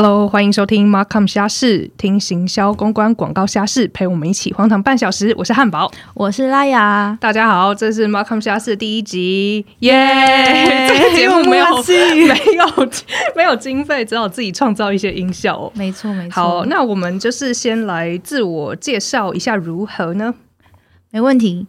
Hello，欢迎收听 Markham 虾事，听行销公关广告虾事，陪我们一起荒唐半小时。我是汉堡，我是拉雅。大家好，这是 Markham 虾事第一集，耶！这个节目没有 没有没有经费，只好自己创造一些音效。没错，没错。好，那我们就是先来自我介绍一下，如何呢？没问题，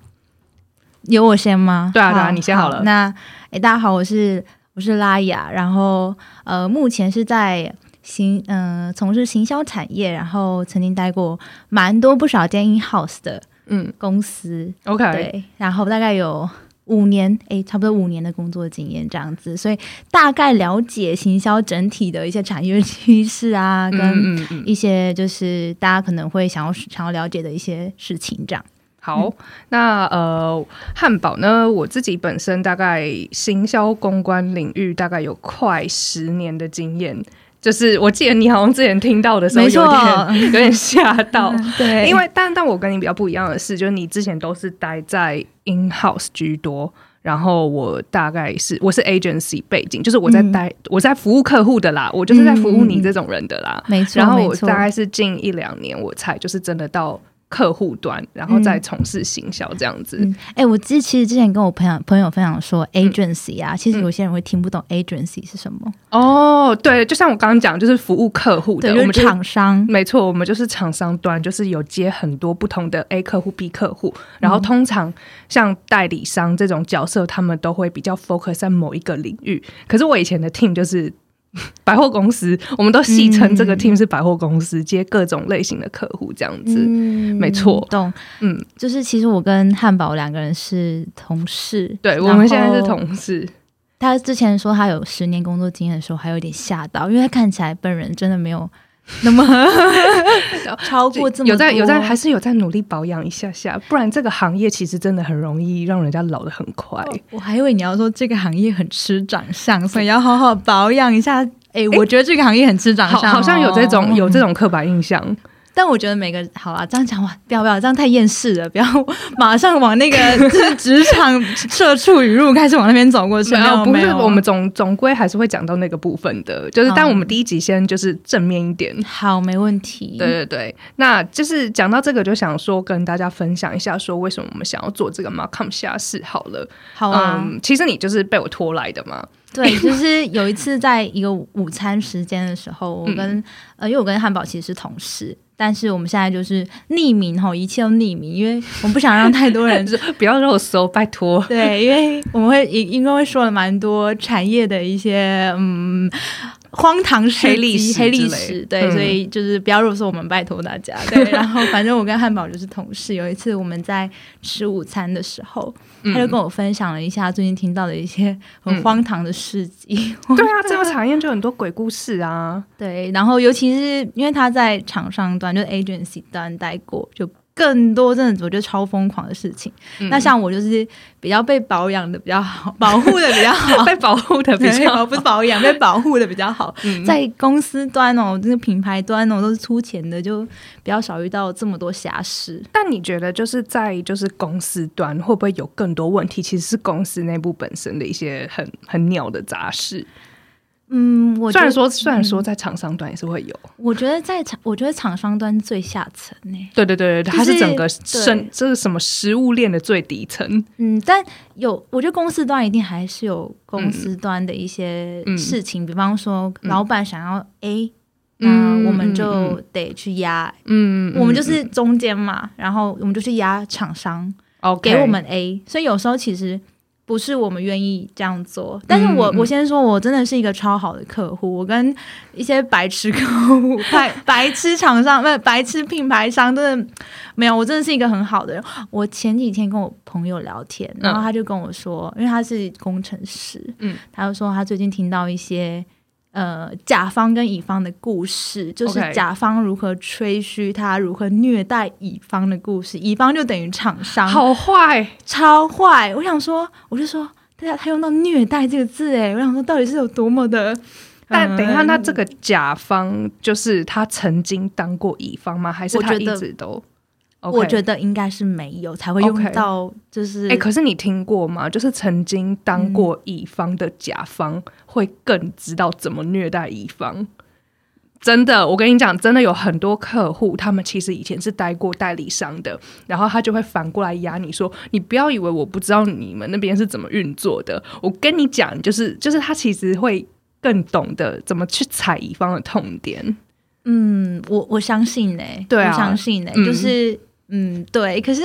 有我先吗？对啊，对啊，你先好了。那哎，大家好，我是我是拉雅，然后呃，目前是在。行，嗯，从事行销产业，然后曾经待过蛮多不少间 in house 的嗯。公司，OK，对，然后大概有五年，哎，差不多五年的工作经验这样子，所以大概了解行销整体的一些产业趋势啊，跟一些就是大家可能会想要想要了解的一些事情这样。好，那呃，汉堡呢，我自己本身大概行销公关领域大概有快十年的经验。就是我记得你好像之前听到的时候有点有点吓到，对，因为但但我跟你比较不一样的是，就是你之前都是待在 in house 居多，然后我大概是我是 agency 背景，就是我在待我在服务客户的啦，我就是在服务你这种人的啦，没错，然后我大概是近一两年我才就是真的到。客户端，然后再从事行销这样子。哎，我之其实之前跟我朋友朋友分享说，agency 啊，其实有些人会听不懂 agency 是什么。哦，对，就像我刚刚讲，就是服务客户的，我们厂商，没错，我们就是厂商端，就是有接很多不同的 A 客户、B 客户，然后通常像代理商这种角色，他们都会比较 focus 在某一个领域。可是我以前的 team 就是。百货公司，我们都戏称这个 team 是百货公司接各种类型的客户，这样子，没错。懂，嗯，就是其实我跟汉堡两个人是同事，对，我们现在是同事。他之前说他有十年工作经验的时候，还有点吓到，因为他看起来本人真的没有。那么 超过这么有在有在还是有在努力保养一下下，不然这个行业其实真的很容易让人家老的很快。我还以为你要说这个行业很吃长相，所以要好好保养一下。哎，我觉得这个行业很吃长相，好像有这种有这种刻板印象。但我觉得每个好啊，这样讲话不要不要，这样太厌世了，不要马上往那个 职场社畜语录开始往那边走过去。没有，不是，我们总总归还是会讲到那个部分的，就是但我们第一集先就是正面一点。好，没问题。对对对，那就是讲到这个，就想说跟大家分享一下，说为什么我们想要做这个 Markham 下事。好了，好啊。其实你就是被我拖来的嘛。对，就是有一次在一个午餐时间的时候，我跟呃，因为我跟汉堡其实是同事。但是我们现在就是匿名哈，一切都匿名，因为我们不想让太多人 就不要让我搜，拜托。对，因为我们会应应该会说了蛮多产业的一些嗯。荒唐黑历史，黑历史，对，所以就是不要啰嗦，我们拜托大家。对，然后反正我跟汉堡就是同事。有一次我们在吃午餐的时候，他就跟我分享了一下最近听到的一些很荒唐的事迹。对啊，这个产业就很多鬼故事啊。对，然后尤其是因为他在厂商端，就是 agency 端待过，就。更多真的，我觉得超疯狂的事情。那像我就是比较被保养的比较好，保护的比较好，被保护的比较好，不是保养，被保护的比较好。在公司端哦，这个品牌端哦，都是出钱的，就比较少遇到这么多瑕疵。但你觉得，就是在就是公司端会不会有更多问题？其实是公司内部本身的一些很很鸟的杂事。嗯，我虽然说虽然说在厂商端也是会有，我觉得在厂，我觉得厂商端最下层呢。对对对对，它是整个生这是什么食物链的最底层。嗯，但有，我觉得公司端一定还是有公司端的一些事情，比方说老板想要 A，那我们就得去压，嗯，我们就是中间嘛，然后我们就去压厂商，哦，给我们 A，所以有时候其实。不是我们愿意这样做，但是我我先说，我真的是一个超好的客户。我跟一些白痴客户、白白痴厂商、不白痴品牌商，真的没有。我真的是一个很好的人。我前几天跟我朋友聊天，然后他就跟我说，因为他是工程师，嗯，他就说他最近听到一些。呃，甲方跟乙方的故事，就是甲方如何吹嘘他如何虐待乙方的故事，乙方就等于厂商，好坏，超坏。我想说，我就说，对啊，他用到虐待这个字，哎，我想说，到底是有多么的？但等一下，那这个甲方就是他曾经当过乙方吗？还是他一直都？我觉得应该是没有才会用到，就是哎，可是你听过吗？就是曾经当过乙方的甲方会更知道怎么虐待乙方，真的，我跟你讲，真的有很多客户，他们其实以前是待过代理商的，然后他就会反过来压你说，你不要以为我不知道你们那边是怎么运作的，我跟你讲，就是就是他其实会更懂得怎么去踩乙方的痛点。嗯，我我相信呢、对啊我相信呢、嗯。就是嗯，对。可是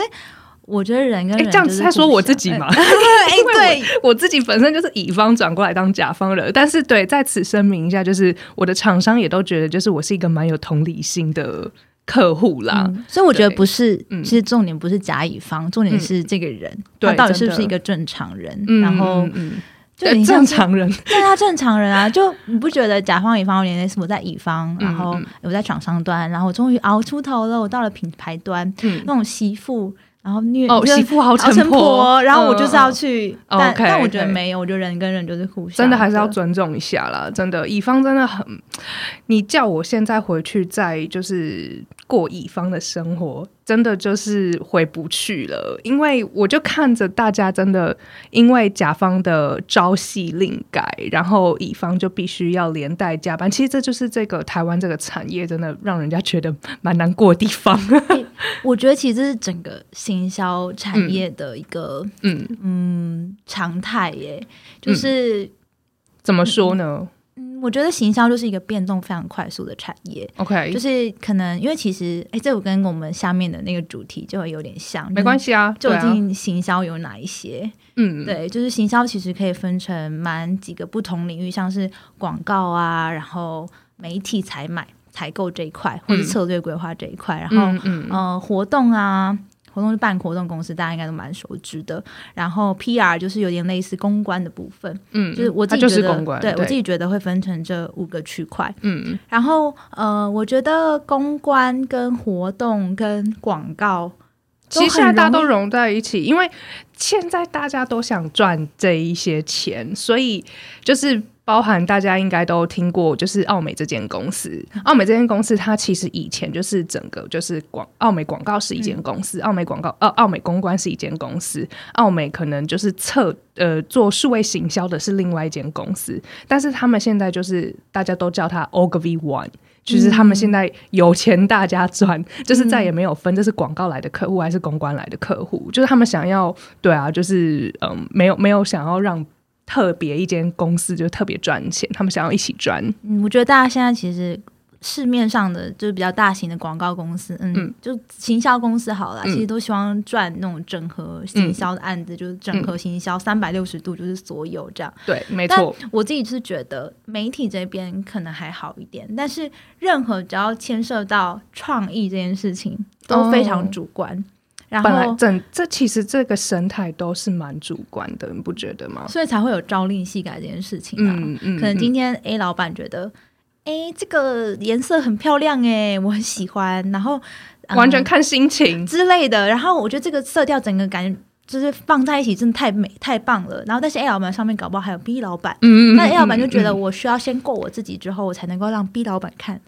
我觉得人跟哎、人这样子在说我自己嘛？哎，因为对，我自己本身就是乙方转过来当甲方了，但是对在此声明一下，就是我的厂商也都觉得，就是我是一个蛮有同理心的客户啦。嗯所以我觉得不是，嗯其实重点不是甲乙方，重点是这个人，对他到底是不是一个正常人，嗯然后就 正常人，对啊，正常人啊，就你不觉得甲方乙方有点类似？我在乙方，然后嗯我在厂商端，然后我终于熬出头了，我到了品牌端，嗯，那种媳妇，然后虐哦，就是媳妇好熬成婆，然后我就是要嗯。去，嗯但但我觉得没有，我觉得人跟人就是互相，真的还是要尊重一下啦，真的，乙方真的很，你叫我现在回去再就是过乙方的生活，真的就是回不去了，因为我就看着大家真的因为甲方的朝夕令改，然后乙方就必须要连带加班，其实这就是这个台湾这个产业真的让人家觉得蛮难过的地方。我觉得其实这是整个行销产业的一个嗯，嗯。常态耶，就是怎么说呢？嗯，我觉得行销就是一个变动非常快速的产业。？OK，就是可能因为其实，哎，这我跟我们下面的那个主题就会有点像，没关系啊，究竟行销有哪一些？嗯，对，就是行销其实可以分成蛮几个不同领域，像是广告啊，然后媒体采买、采购这一块，或者嗯策略规划这一块，然后嗯活动啊。活动是办活动公司，大家应该都蛮熟知的。然后 PR 就是有点类似公关的部分，嗯，就是我自己觉得，对我自己觉得会分成这五个区块。嗯然后呃，我觉得公关跟活动跟广告都其实现在大家都融在一起，因为现在大家都想赚这一些钱，所以就是包含大家应该都听过，就是奥美这间公司。奥美这间公司，它其实以前就是整个就是广奥美广告是一间公司，奥美广告呃奥美公关是一间公司，奥美可能就是测呃做数位行销的是另外一间公司，但是他们现在就是大家都叫它 Ogilvy One。就是他们现在有钱大家赚，就是再也没有分这是广告来的客户还是公关来的客户，就是他们想要对啊，就是嗯，没有没有想要让特别一间公司就特别赚钱，他们想要一起赚，嗯，我觉得大家现在其实市面上的就是比较大型的广告公司，嗯，嗯就行销公司好了，嗯其实都希望赚那种整合行销的案子，就是整合行销三百六十度，就是所有这样。对，没但错，我自己是觉得媒体这边可能还好一点，但是任何只要牵涉到创意这件事情，都非常主观。然本来后，整这其实这个生态都是蛮主观的，你不觉得吗？所以才会有朝令夕改这件事情啊。嗯嗯，可能嗯今天 A 老板觉得，哎、这个颜色很漂亮哎，我很喜欢，然后、呃完全看心情，之类的。然后我觉得这个色调整个感觉就是放在一起真的太美太棒了。然后但是 A 老板上面搞不好还有 B 老板。嗯那 A 老板就觉得我需要先过我自己之后，我才能够让 B 老板看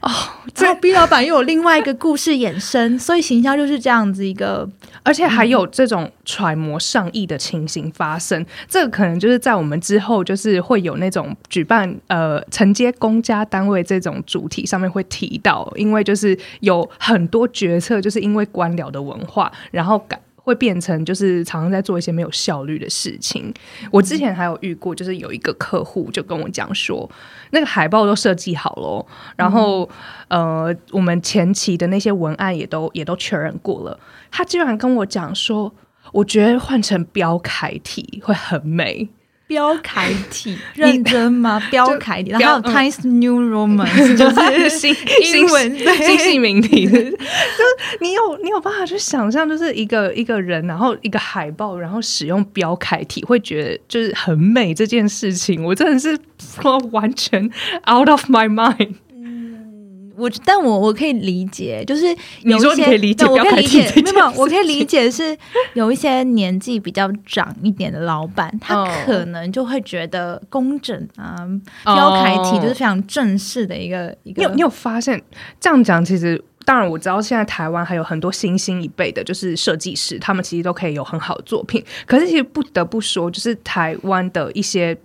哦，然后 B 老板又有另外一个故事衍生，所以行销就是这样子一个而且还有这种揣摩上意的情形发生，这个可能就是在我们之后就是会有那种举办呃承接公家单位这种主题上面会提到，因为就是有很多决策就是因为官僚的文化，然后改。会变成就是常常在做一些没有效率的事情。我之前还有遇过，就是有一个客户就跟我讲说，那个海报都设计好了，然后、呃，我们前期的那些文案也都也都确认过了，他居然跟我讲说，我觉得换成标楷体会很美。标楷体，认真吗？标楷体，然后 Times New Roman，就是新英文对新姓名体，就是你有你有办法去想象，就是一个一个人，然后一个海报，然后使用标楷体，会觉得就是很美这件事情，我真的是说完全 out of my mind。我，但我我可以理解，就是有一些你说你可以理解我可以理解没有，我可以理解是有一些年纪比较长一点的老板，他哦可能就会觉得工整啊，标楷体就是哦非常正式的一个一个。你有你有发现这样讲，其实当然我知道现在台湾还有很多新兴一辈的，就是设计师，他们其实都可以有很好的作品。可是其实不得不说，就是台湾的一些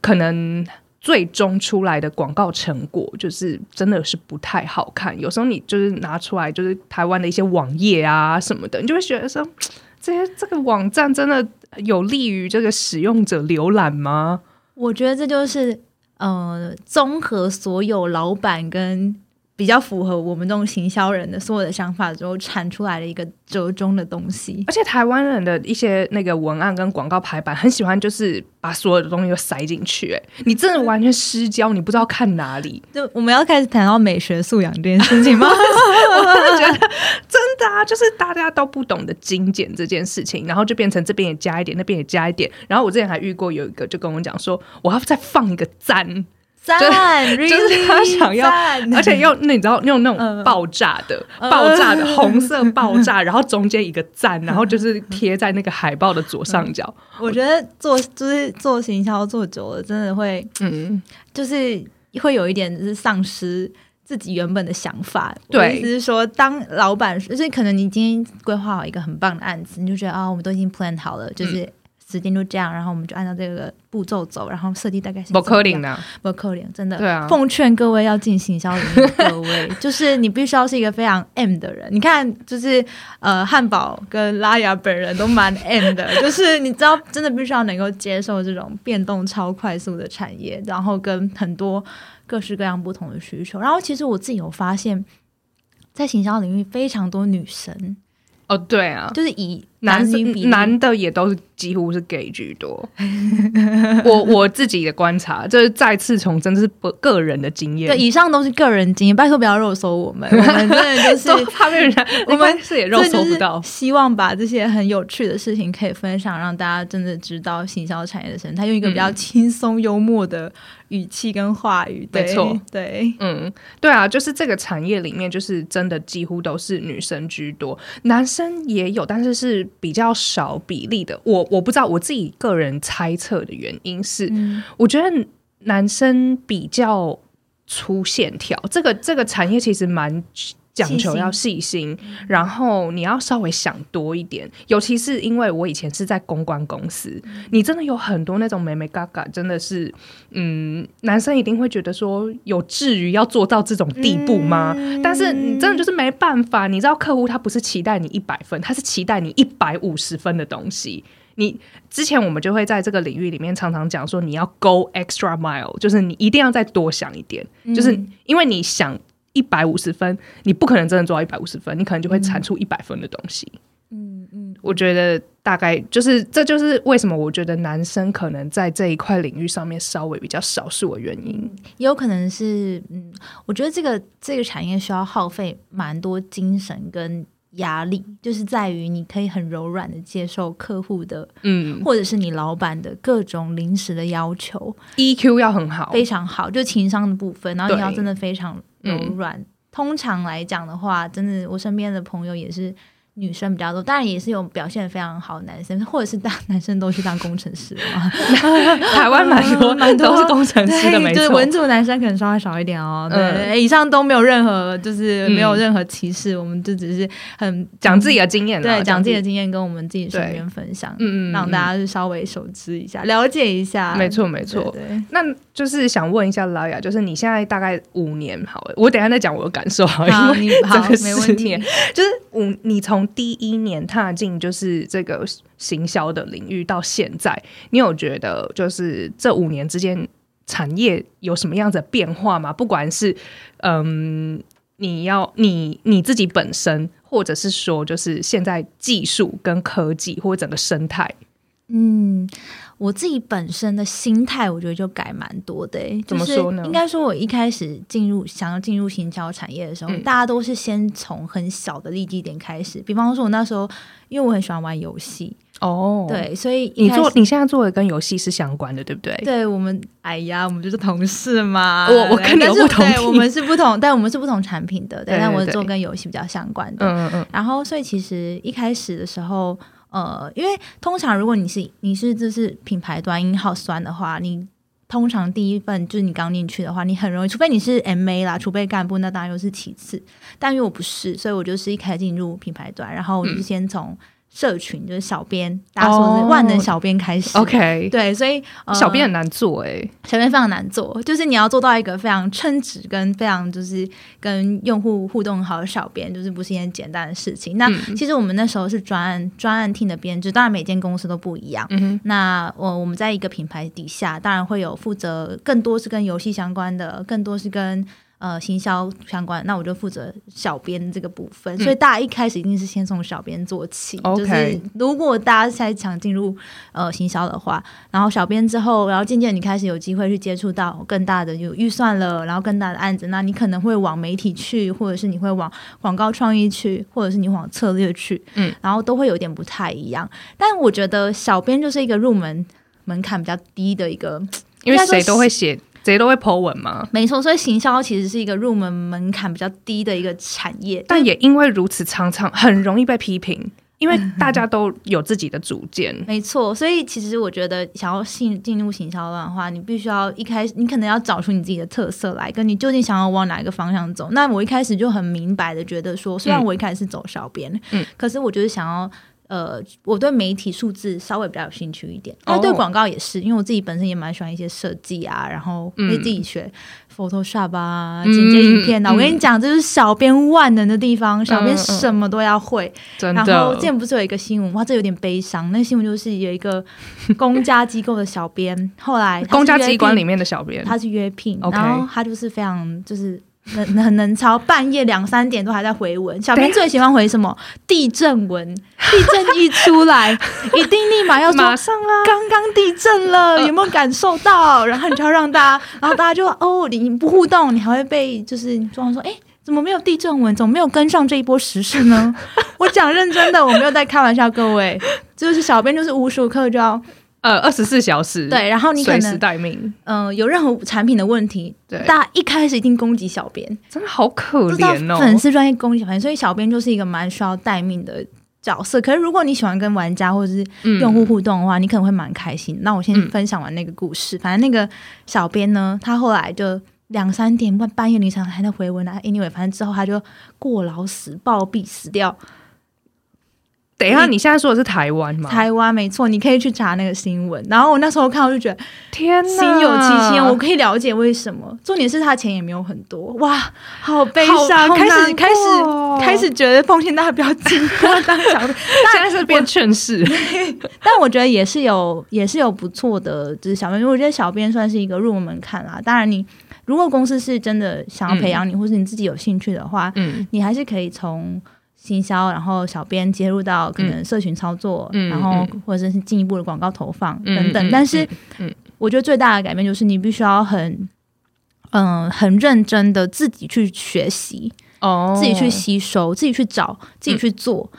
可能最终出来的广告成果，就是真的是不太好看。有时候你就是拿出来，就是台湾的一些网页啊什么的，你就会觉得说，这些这个网站真的有利于这个使用者浏览吗？我觉得这就是呃，综合所有老板跟。比较符合我们这种行销人的所有的想法之后产出来的一个折中的东西，而且台湾人的一些那个文案跟广告排版很喜欢，就是把所有的东西都塞进去。哎，你真的完全失焦，你不知道看哪里。就我们要开始谈到美学素养这件事情吗？我真的觉得真的啊，就是大家都不懂得精简这件事情，然后就变成这边也加一点，那边也加一点。然后我之前还遇过有一个就跟我讲说，我要再放一个赞。赞，就是他想要，而且用那你知道用那种爆炸的、爆炸的红色爆炸，然后中间一个赞，然后就是贴在那个海报的左上角。我觉得做就是做行销做久了，真的会，嗯，就是会有一点就是丧失自己原本的想法。对，意思是说，当老板，就是可能你今天规划好一个很棒的案子，你就觉得啊，我们都已经 plan 好了，就是。时间就这样，然后我们就按照这个步骤走，然后设计大概是不可能的，不可能，真的。对啊，奉劝各位要进行销领域，各位就是你必须要是一个非常 M 的人。你看，就是呃，汉堡跟拉雅本人都蛮 M 的，就是你知道，真的必须要能够接受这种变动超快速的产业，然后跟很多各式各样不同的需求。然后，其实我自己有发现，在行销领域非常多女神。哦，对啊，就是以男比男的也都是几乎是 gay 居多。我我自己的观察，就是再次从真的是不个人的经验。对，以上都是个人经验，拜托不要肉搜我们，我们真的就是怕被人家，我们是也肉搜不到。希望把这些很有趣的事情可以分享，让大家真的知道行销产业的生态，用一个比较轻松幽默的。语气跟话语，没错，对，嗯，对啊，就是这个产业里面，就是真的几乎都是女生居多，男生也有，但是是比较少比例的。我我不知道，我自己个人猜测的原因是，我觉得男生比较粗线条，这个这个产业其实蛮。讲求要细心，然后你要稍微想多一点，尤其是因为我以前是在公关公司，你真的有很多那种美美嘎嘎，真的是，嗯，男生一定会觉得说，有至于要做到这种地步吗？但是你真的就是没办法，你知道客户他不是期待你一百分，他是期待你一百五十分的东西。你之前我们就会在这个领域里面常常讲说，你要 go extra mile，就是你一定要再多想一点，就是因为你想。一百五十分，你不可能真的做到一百五十分，你可能就会产出一百分的东西。嗯嗯，我觉得大概就是，这就是为什么我觉得男生可能在这一块领域上面稍微比较少数的原因。也有可能是，嗯，我觉得这个这个产业需要耗费蛮多精神跟压力，就是在于你可以很柔软的接受客户的，嗯，或者是你老板的各种临时的要求，EQ 要很好，非常好，就情商的部分，然后你要真的非常。柔软，通常来讲的话，真的，我身边的朋友也是。女生比较多，当然也是有表现的非常好的男生，或者是大男生都去当工程师嘛。台湾蛮多，蛮多都是工程师的，没错。文组男生可能稍微少一点哦。对，以上都没有任何，就是没有任何歧视，我们就只是很讲自己的经验，对，讲自己的经验跟我们自己身边分享，嗯嗯，让大家稍微熟知一下，了解一下。没错，没错。对，那就是想问一下拉雅，就是你现在大概五年，好了，我等下再讲我的感受，好，因为好，没问题。就是五，你从第一年踏进就是这个行销的领域到现在，你有觉得就是这五年之间产业有什么样子的变化吗？不管是嗯，你要你你自己本身，或者是说就是现在技术跟科技或者整个生态，嗯。我自己本身的心态，我觉得就改蛮多的。怎么说呢？应该说，我一开始进入想要进入行销产业的时候，大家都是先从很小的利基点开始。比方说，我那时候因为我很喜欢玩游戏哦，对，所以你做你现在做的跟游戏是相关的，对不对？对我们，哎呀，我们就是同事嘛。我我跟你不同，我们是不同，但我们是不同产品的。对，但我做跟游戏比较相关的。嗯嗯。然后，所以其实一开始的时候。呃，因为通常如果你是你是就是品牌端一号酸的话，你通常第一份就是你刚进去的话，你很容易，除非你是 M A 啦，储备干部，那当然又是其次。但因为我不是，所以我就是一开始进入品牌端，然后我就先从社群，就是小编，大家说是万能小编开始。OK，对，所以小编很难做哎，小编非常难做，就是你要做到一个非常称职跟非常就是跟用户互动好的小编，就是不是一件简单的事情。那其实我们那时候是专案专案 team 的编制，当然每间公司都不一样。那我我们在一个品牌底下，当然会有负责更多是跟游戏相关的，更多是跟。呃，行销相关，那我就负责小编这个部分，所以大家一开始一定是先从小编做起。就是如果大家在想进入呃行销的话，然后小编之后，然后渐渐你开始有机会去接触到更大的有预算了，然后更大的案子，那你可能会往媒体去，或者是你会往广告创意去，或者是你往策略去，嗯，然后都会有点不太一样。但我觉得小编就是一个入门门槛比较低的一个，因为谁都会写。谁都会 Po 文吗？没错，所以行销其实是一个入门门槛比较低的一个产业，但也因为如此，常常很容易被批评，因为大家都有自己的主见。没错，所以其实我觉得，想要进进入行销的话，你必须要一开始，你可能要找出你自己的特色来，跟你究竟想要往哪一个方向走。那我一开始就很明白的觉得说，虽然我一开始是走小编，嗯，可是我就是想要。呃，我对媒体数字稍微比较有兴趣一点，那对广告也是，因为我自己本身也蛮喜欢一些设计啊，然后会自己学 Photoshop 啊，剪接影片啊。我跟你讲，这就是小编万能的地方，小编什么都要会。然后之前不是有一个新闻，哇，这有点悲伤。那新闻就是有一个公家机构的小编，后来公家机关里面的小编，他是约聘，然后他就是非常就是。很很能抄，半夜两三点都还在回文。小编最喜欢回什么？地震文，地震一出来，一定立马要马上啊！刚刚地震了，有没有感受到？然后你就要让大家，然后大家就哦，你不互动，你还会被就是装说，哎，怎么没有地震文？怎么没有跟上这一波时事呢？我讲认真的，我没有在开玩笑，各位，就是小编就是无时无刻就要。呃，二十四小时对，然后你随时待命。嗯，有任何产品的问题，对，大家一开始一定攻击小编，真的好可怜哦。粉丝专业攻击小编，所以小编就是一个蛮需要待命的角色。可是如果你喜欢跟玩家或者是用户互动的话，你可能会蛮开心。那我先分享完那个故事。反正那个小编呢，他后来就两三点半半夜凌晨还在回文啊。Anyway，反正之后他就过劳死、暴毙死掉。等一下，你现在说的是台湾吗？台湾没错，你可以去查那个新闻。然后我那时候看，我就觉得天呐，心有戚戚。我可以了解为什么。重点是他钱也没有很多，哇，好悲伤。开始开始开始觉得奉献大家不要紧张，当小的，现在是变劝世。但我觉得也是有也是有不错的，就是小编。我觉得小编算是一个入门槛啦。当然，你如果公司是真的想要培养你，或是你自己有兴趣的话，嗯，你还是可以从。行销，然后小编接入到可能社群操作，然后或者是进一步的广告投放等等。但是，我觉得最大的改变就是你必须要很，嗯，很认真的自己去学习，哦，自己去吸收，自己去找，自己去做，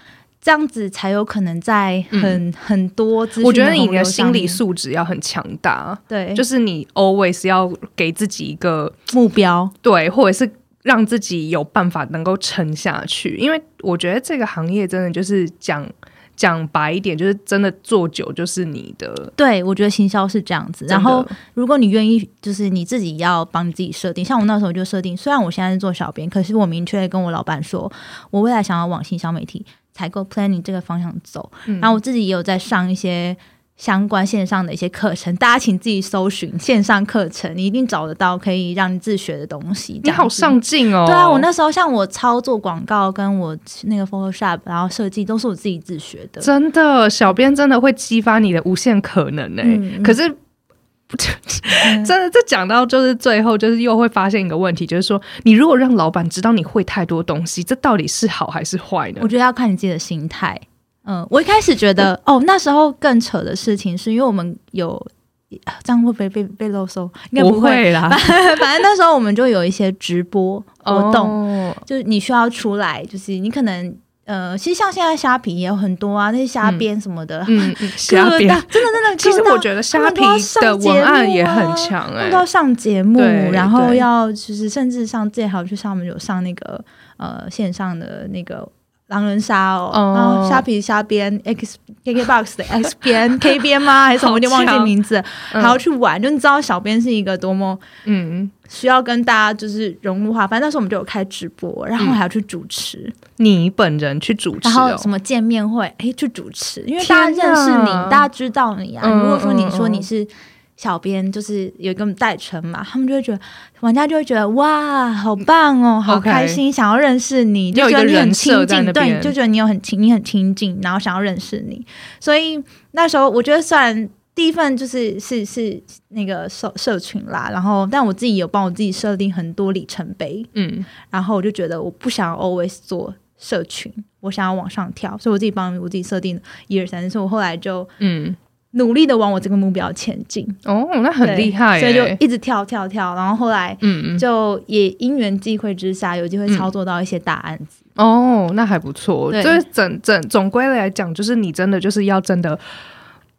这样子才有可能在很很多。我觉得你的心理素质要很强大，对，就是你 always 要给自己一个目标，对，或者是。让自己有办法能够撑下去，因为我觉得这个行业真的就是讲讲白一点，就是真的做久就是你的。对，我觉得行销是这样子。然后，如果你愿意，就是你自己要帮你自己设定。像我那时候就设定，虽然我现在是做小编，可是我明确跟我老板说，我未来想要往行销媒体采购 planning 这个方向走。然后我自己也有在上一些。相关线上的一些课程，大家请自己搜寻线上课程，你一定找得到可以让你自学的东西。你好上进哦！对啊，我那时候像我操作广告，跟我那个 Photoshop，然后设计都是我自己自学的。真的，小编真的会激发你的无限可能呢。可是，真的这讲到就是最后，就是又会发现一个问题，就是说，你如果让老板知道你会太多东西，这到底是好还是坏呢？我觉得要看你自己的心态。嗯，我一开始觉得哦，那时候更扯的事情是因为我们有这样会不会被被漏收？应该不会啦。反正那时候我们就有一些直播活动，就是你需要出来，就是你可能呃，其实像现在虾皮也有很多啊，那些虾边什么的，嗯，虾编真的真的。其实我觉得虾皮的文案也很强哎，都要上节目，然后要就是甚至上最好就像我们有上那个呃线上的那个。狼人杀哦，哦然后虾皮虾边 X KKBox 的 X 边 K 边吗？还是什么？我有点忘记名字，还要去玩。就你知道小编是一个多么嗯，需要跟大家就是融入化，反正那时候我们就有开直播，然后还要去主持，你本人去主持然后哦什么见面会，哎，去主持，因为大家认识你，大家知道你啊。嗯如果说你说你是小编，就是有一个代称嘛，他们就会觉得玩家就会觉得哇，好棒哦，好开心，想要认识你，就觉得你很亲近，对，就觉得你有很亲，你很亲近，然后想要认识你。所以那时候我觉得虽然。第一份就是是是那个社社群啦，然后但我自己有帮我自己设定很多里程碑，嗯然后我就觉得我不想 always 做社群，我想要往上跳，所以我自己帮我自己设定一二三，所以我后来就嗯，努力的往我这个目标前进，哦，那很厉害耶，所以就一直跳跳跳，然后后来就也因缘际会之下，有机会操作到一些大案子。哦，那还不错。对就是整整总归来讲，就是你真的就是要真的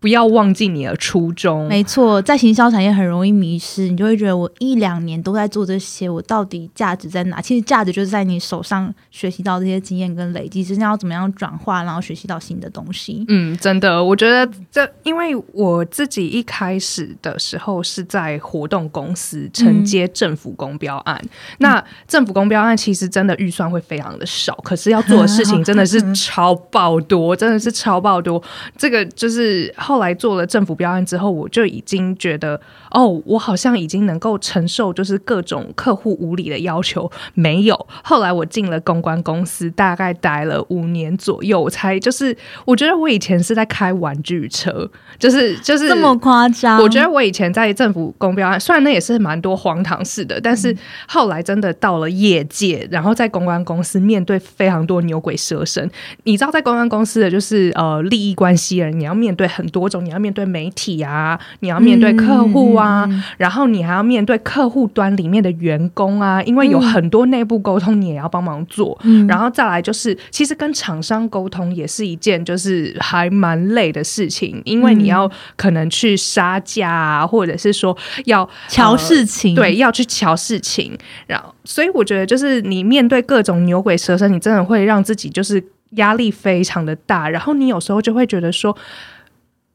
不要忘记你的初衷。没错，在行销产业很容易迷失，你就会觉得我一两年都在做这些，我到底价值在哪？其实价值就是在你手上学习到这些经验跟累积，只是要怎么样转化，然后学习到新的东西。嗯，真的，我觉得这，因为我自己一开始的时候是在活动公司承接政府公标案，那政府公标案其实真的预算会非常的少，可是要做的事情真的是 超爆多，真的是超爆多。这个就是后来做了政府标案之后，我就已经觉得，哦，我好像已经能够承受就是各种客户无理的要求。没有，后来我进了公关公司，大概待了五年左右，我才就是我觉得我以前是在开玩具车，就是就是 这么夸张？我觉得我以前在政府公标案，虽然那也是蛮多荒唐事的，但是后来真的到了业界，然后在公关公司面对非常多牛鬼蛇神。你知道，在公关公司的就是呃利益关系人，你要面对很多种，你要面对媒体啊，你要面对客户啊，嗯然后你还要面对客户端里面的员工啊，因为有很多内部沟通，你也要帮忙做。嗯然后再来就是，其实跟厂商沟通也是一件就是还蛮累的事情，因为你要可能去杀价啊，或者是说要瞧呃事情，对，要去瞧事情。然后，所以我觉得就是你面对各种牛鬼蛇神，你真的会让自己就是压力非常的大。然后你有时候就会觉得说。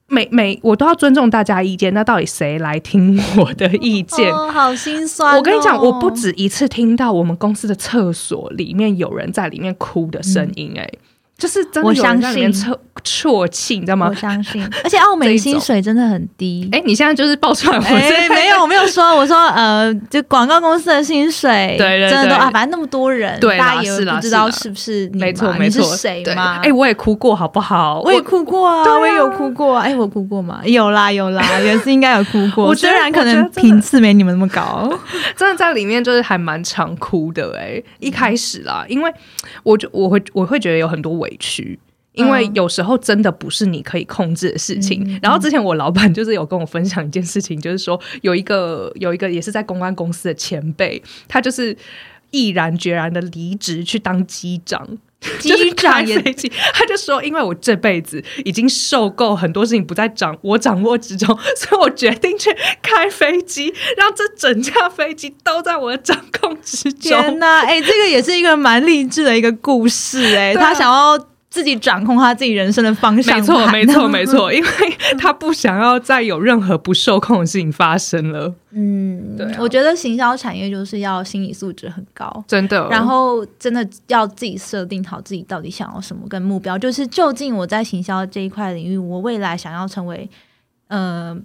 每每我都要尊重大家意见，那到底谁来听我的意见？哦，好心酸哦、我跟你讲，我不止一次听到我们公司的厕所里面有人在里面哭的声音、哎、就是真的我有人在里面相啜啜泣，你知道吗我？相信，而且澳美这一种薪水真的很低。哎、你现在就是爆出来，我哎、是没有，我没有说，我说呃，就广告公司的薪水，对真的都啊，反正那么多人，对大家也不知道是不是你嘛没错你没错，是谁对嘛？哎、我也哭过，好不好？我也哭过啊，我也有哭过啊。哎、我哭过吗？有啦有啦，也是应该有哭过。我虽然可能频次没你们那么高，真的在里面就是还蛮常哭的哎、一开始啦，因为我就我会我会觉得有很多委屈。因为嗯有时候真的不是你可以控制的事情。嗯然后之前我老板就是有跟我分享一件事情，就是说有一个有一个也是在公关公司的前辈，他就是毅然决然的离职去当机长。机长也就是开飞机，他就说：“因为我这辈子已经受够很多事情不在掌我掌握之中，所以我决定去开飞机，让这整架飞机都在我的掌控之中。天哪！哎、这个也是一个蛮励志的一个故事哎、他想要自己掌控他自己人生的方向没错，没错，没错，因为他不想要再有任何不受控的事情发生了，嗯，对啊我觉得行销产业就是要心理素质很高。真的。然后真的要自己设定好自己到底想要什么跟目标，就是究竟我在行销这一块领域，我未来想要成为呃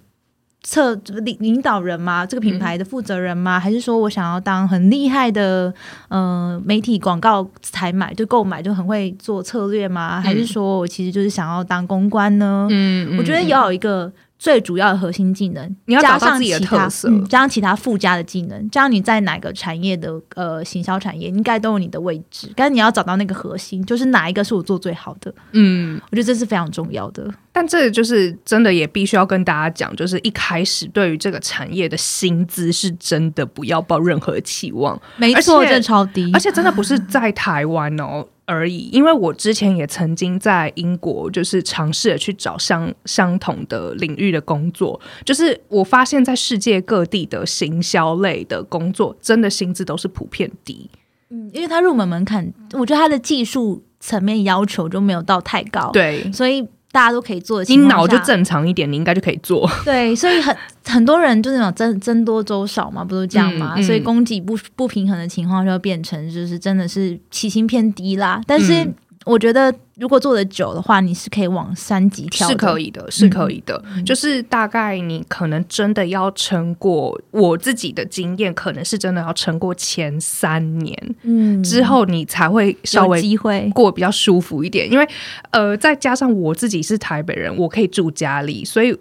策领领导人吗？这个品牌的负责人吗？还是说我想要当很厉害的呃媒体广告采买就购买就很会做策略吗？还是说我其实就是想要当公关呢？嗯我觉得要有一个最主要的核心技能，你要加上自己的上其他特色嗯加上其他附加的技能，这样你在哪个产业的呃行销产业应该都有你的位置，但是你要找到那个核心，就是哪一个是我做最好的，嗯，我觉得这是非常重要的。但这就是真的也必须要跟大家讲，就是一开始对于这个产业的薪资是真的不要抱任何期望，没错，这超低，而且真的不是在台湾哦而已，因为我之前也曾经在英国，就是尝试着去找相相同的领域的工作，就是我发现，在世界各地的行销类的工作，真的薪资都是普遍低。嗯，因为它入门门槛，我觉得它的技术层面要求就没有到太高，，对，所以大家都可以做的你况下。脑就正常一点，你应该就可以做。对，所以很很多人就是那种增增多粥少嘛，不都这样嘛？嗯嗯所以供给不不平衡的情况就会变成就是真的是起薪偏低啦。但是嗯我觉得如果做的久的话，你是可以往三级跳，是可以的，是可以的。就是大概你可能真的要撑过，我自己的经验可能是真的要撑过前三年、嗯之后，你才会稍微机会。过比较舒服一点。因为呃，再加上我自己是台北人，我可以住家里，所以。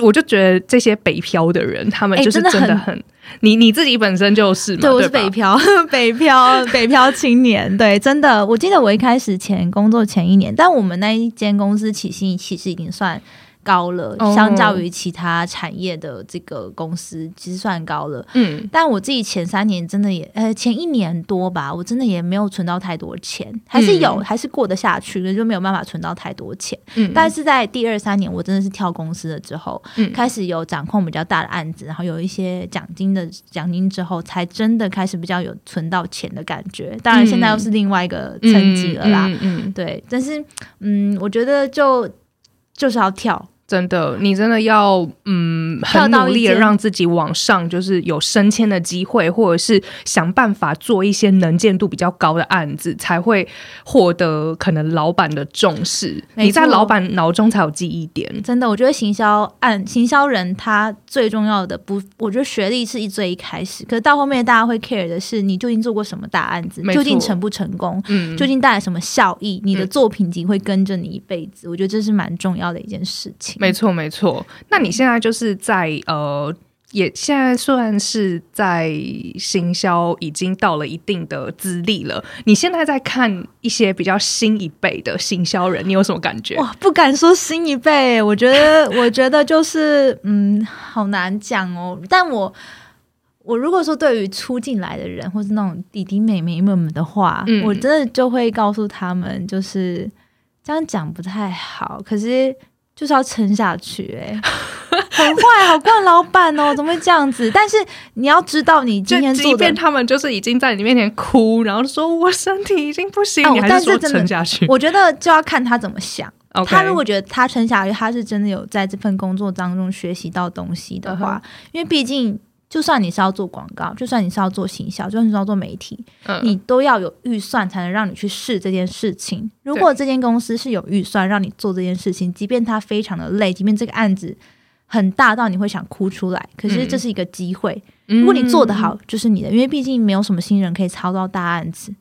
我就觉得这些北漂的人，他们哎就是真的很真的很，你你自己本身就是嘛，对，我是北漂，北漂，北漂青年。对，真的，我记得我一开始前工作前一年，但我们那一间公司起薪其实已经算高了，哦相较于其他产业的这个公司，其实算高了。嗯，但我自己前三年真的也，呃，前一年多吧，我真的也没有存到太多钱，还是有，嗯还是过得下去，可是就没有办法存到太多钱。嗯但是在第二三年，我真的是跳公司了之后，嗯开始有掌控比较大的案子，然后有一些奖金的奖金之后，才真的开始比较有存到钱的感觉。当然，现在又是另外一个层级了啦。嗯对，但是嗯，我觉得就就是要跳，真的，你真的要嗯跳很努力的让自己往上，就是有升迁的机会，或者是想办法做一些能见度比较高的案子，才会获得可能老板的重视。你在老板脑中才有记忆点。真的，我觉得行销案行销人他最重要的不，我觉得学历是一最一开始，可是到后面大家会 care 的是你究竟做过什么大案子，究竟成不成功，嗯，究竟带来什么效益，你的嗯作品集会跟着你一辈子。我觉得这是蛮重要的一件事情。没错没错。那你现在就是在呃。也现在算是在行销已经到了一定的资历了。你现在在看一些比较新一辈的行销人，你有什么感觉？哇，不敢说新一辈，我觉得，我觉得就是，嗯，好难讲哦。但我，我如果说对于初进来的人，或是那种弟弟妹妹们的话，嗯我真的就会告诉他们，就是这样讲不太好，可是就是要撑下去、欸。很坏，好惯老板哦，怎么会这样子？但是你要知道，你今天即便他们就是已经在你面前哭，然后说我身体已经不行，哦你还是撑下去。我觉得就要看他怎么想。他如果觉得他撑下去，他是真的有在这份工作当中学习到东西的话嗯因为毕竟就算你是要做广告，就算你是要做行销，就算你是要做媒体，嗯你都要有预算才能让你去试这件事情。如果这间公司是有预算让你做这件事情，即便它非常的累，即便这个案子很大到你会想哭出来，可是这是一个机会。如果你做得好，就是你的，因为毕竟没有什么新人可以操到大案子。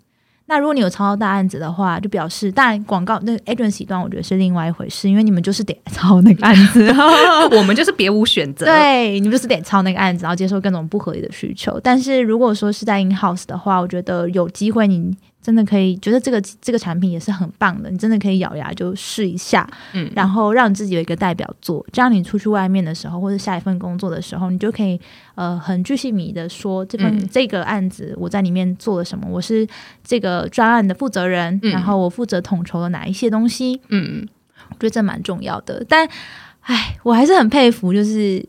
那如果你有抄到大案子的话，就表示，当然广告那个 agency 端，我觉得是另外一回事，因为你们就是得抄那个案子，我们就是别无选择。，对，你们就是得抄那个案子，然后接受各种不合理的需求。但是如果说是在 in house 的话，我觉得有机会你真的可以觉得这个这个产品也是很棒的，你真的可以咬牙就试一下，嗯，然后让你自己有一个代表作，这样你出去外面的时候，或者下一份工作的时候，你就可以呃很具细迷的说这份、嗯。这个案子我在里面做了什么，我是这个专案的负责人，嗯。然后我负责统筹了哪一些东西，嗯，我觉得这蛮重要的。但唉，我还是很佩服，就是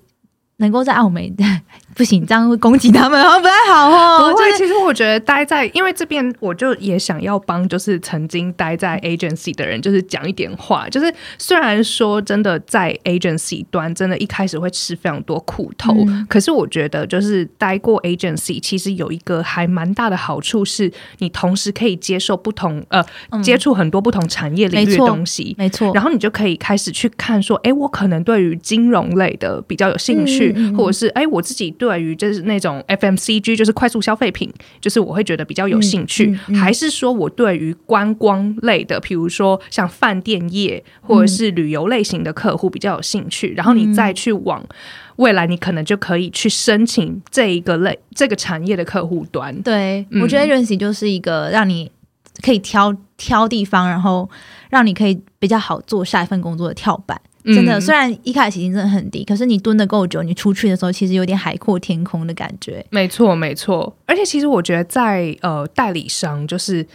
能够在澳门，不行，这样会攻击他们，好 像不太好哦。不会。就是其实我觉得待在，因为这边我就也想要帮，就是曾经待在 agency 的人，就是讲一点话。就是虽然说真的在 agency 端，真的一开始会吃非常多苦头，嗯可是我觉得就是待过 agency，其实有一个还蛮大的好处是，你同时可以接受不同呃、嗯接触很多不同产业领域的东西。没错，然后你就可以开始去看说，哎，我可能对于金融类的比较有兴趣，嗯嗯嗯或者是哎，我自己对于就是那种 FMCG，就是快速消费品，就是我会觉得比较有兴趣，还是说我对于观光类的，比如说像饭店业或者是旅游类型的客户比较有兴趣，然后你再去往未来，你可能就可以去申请这一个类这个产业的客户端。对，嗯我觉得 agency 就是一个让你可以挑挑地方，然后让你可以比较好做下一份工作的跳板。真的，嗯虽然一开始起薪真的很低，可是你蹲的够久，你出去的时候其实有点海阔天空的感觉。没错，没错。而且其实我觉得在呃代理商，就是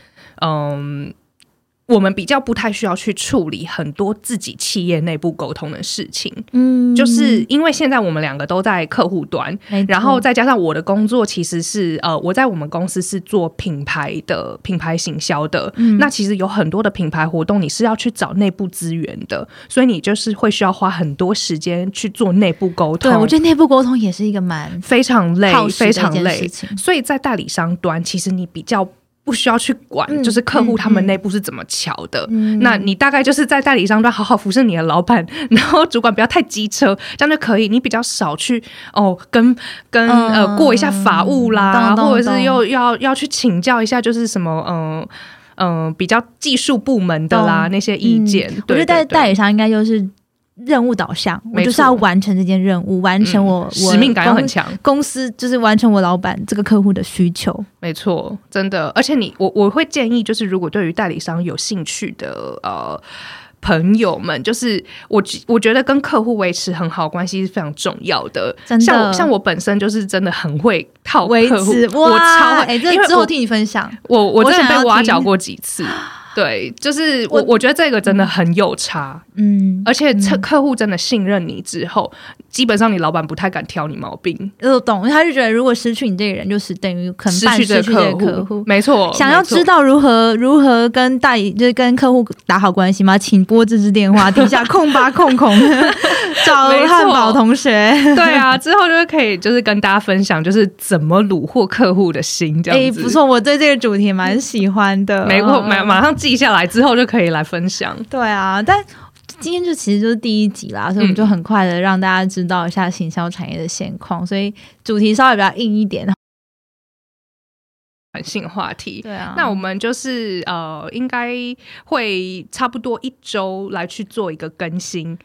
嗯。我们比较不太需要去处理很多自己企业内部沟通的事情，嗯，就是因为现在我们两个都在客户端，然后再加上我的工作其实是呃，我在我们公司是做品牌的品牌行销的，那其实有很多的品牌活动你是要去找内部资源的，所以你就是会需要花很多时间去做内部沟通。对我觉得内部沟通也是一个蛮非常累、非常累，所以在代理商端，其实你比较。不需要去管，就是客户他们内部是怎么瞧的。那你大概就是在代理商端好好服侍你的老板，然后主管不要太机车，这样就可以。你比较少去哦，跟跟呃过一下法务啦，或者是又要要去请教一下，就是什么嗯嗯比较技术部门的啦那些意见。我觉得代代理商应该就是。任务导向，我就是要完成这件任务，完成我使命感很强。公司就是完成我老板这个客户的需求，没错，真的。而且你，我我会建议，就是如果对于代理商有兴趣的呃朋友们，就是我我觉得跟客户维持很好关系是非常重要的。真的，像像我本身就是真的很会套维持，我超哎，这之后听你分享，我我真的被挖角过几次。对，就是我，我觉得这个真的很有差，嗯，而且客客户真的信任你之后，基本上你老板不太敢挑你毛病。我懂，他就觉得如果失去你这个人，就是等于可能失去这个客户。没错，想要知道如何如何跟代理，就是跟客户打好关系吗？请拨这支电话，底下空八空空，找汉堡同学。对啊，之后就是可以，就是跟大家分享，就是怎么虏获客户的心，这样子。不错，我对这个主题蛮喜欢的。没错，马马上。记下来之后就可以来分享。对啊，但今天就其实就是第一集啦，所以我们就很快的让大家知道一下行销产业的现况。所以主题稍微比较硬一点，软性话题。对啊，那我们就是呃，应该会差不多一周来去做一个更新。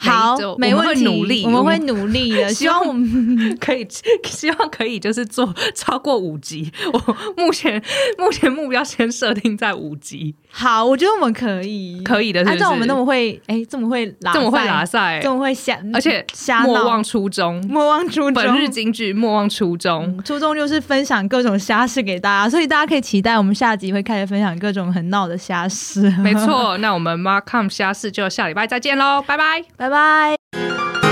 好，没问题，我们会努力的。希望我们可以，希望可以，就是做超过五集。我目前目前目标先设定在五集。好，我觉得我们可以，可以的。按照我们那么会，哎，这么会拉，这么会拉赛，这么会想，而且莫忘初衷，莫忘初衷。本日金句，莫忘初衷。初衷就是分享各种瞎事给大家，所以大家可以期待我们下集会开始分享各种很闹的瞎事。没错，那我们 Mark Com 瞎事就下礼拜再见喽，拜拜，拜拜。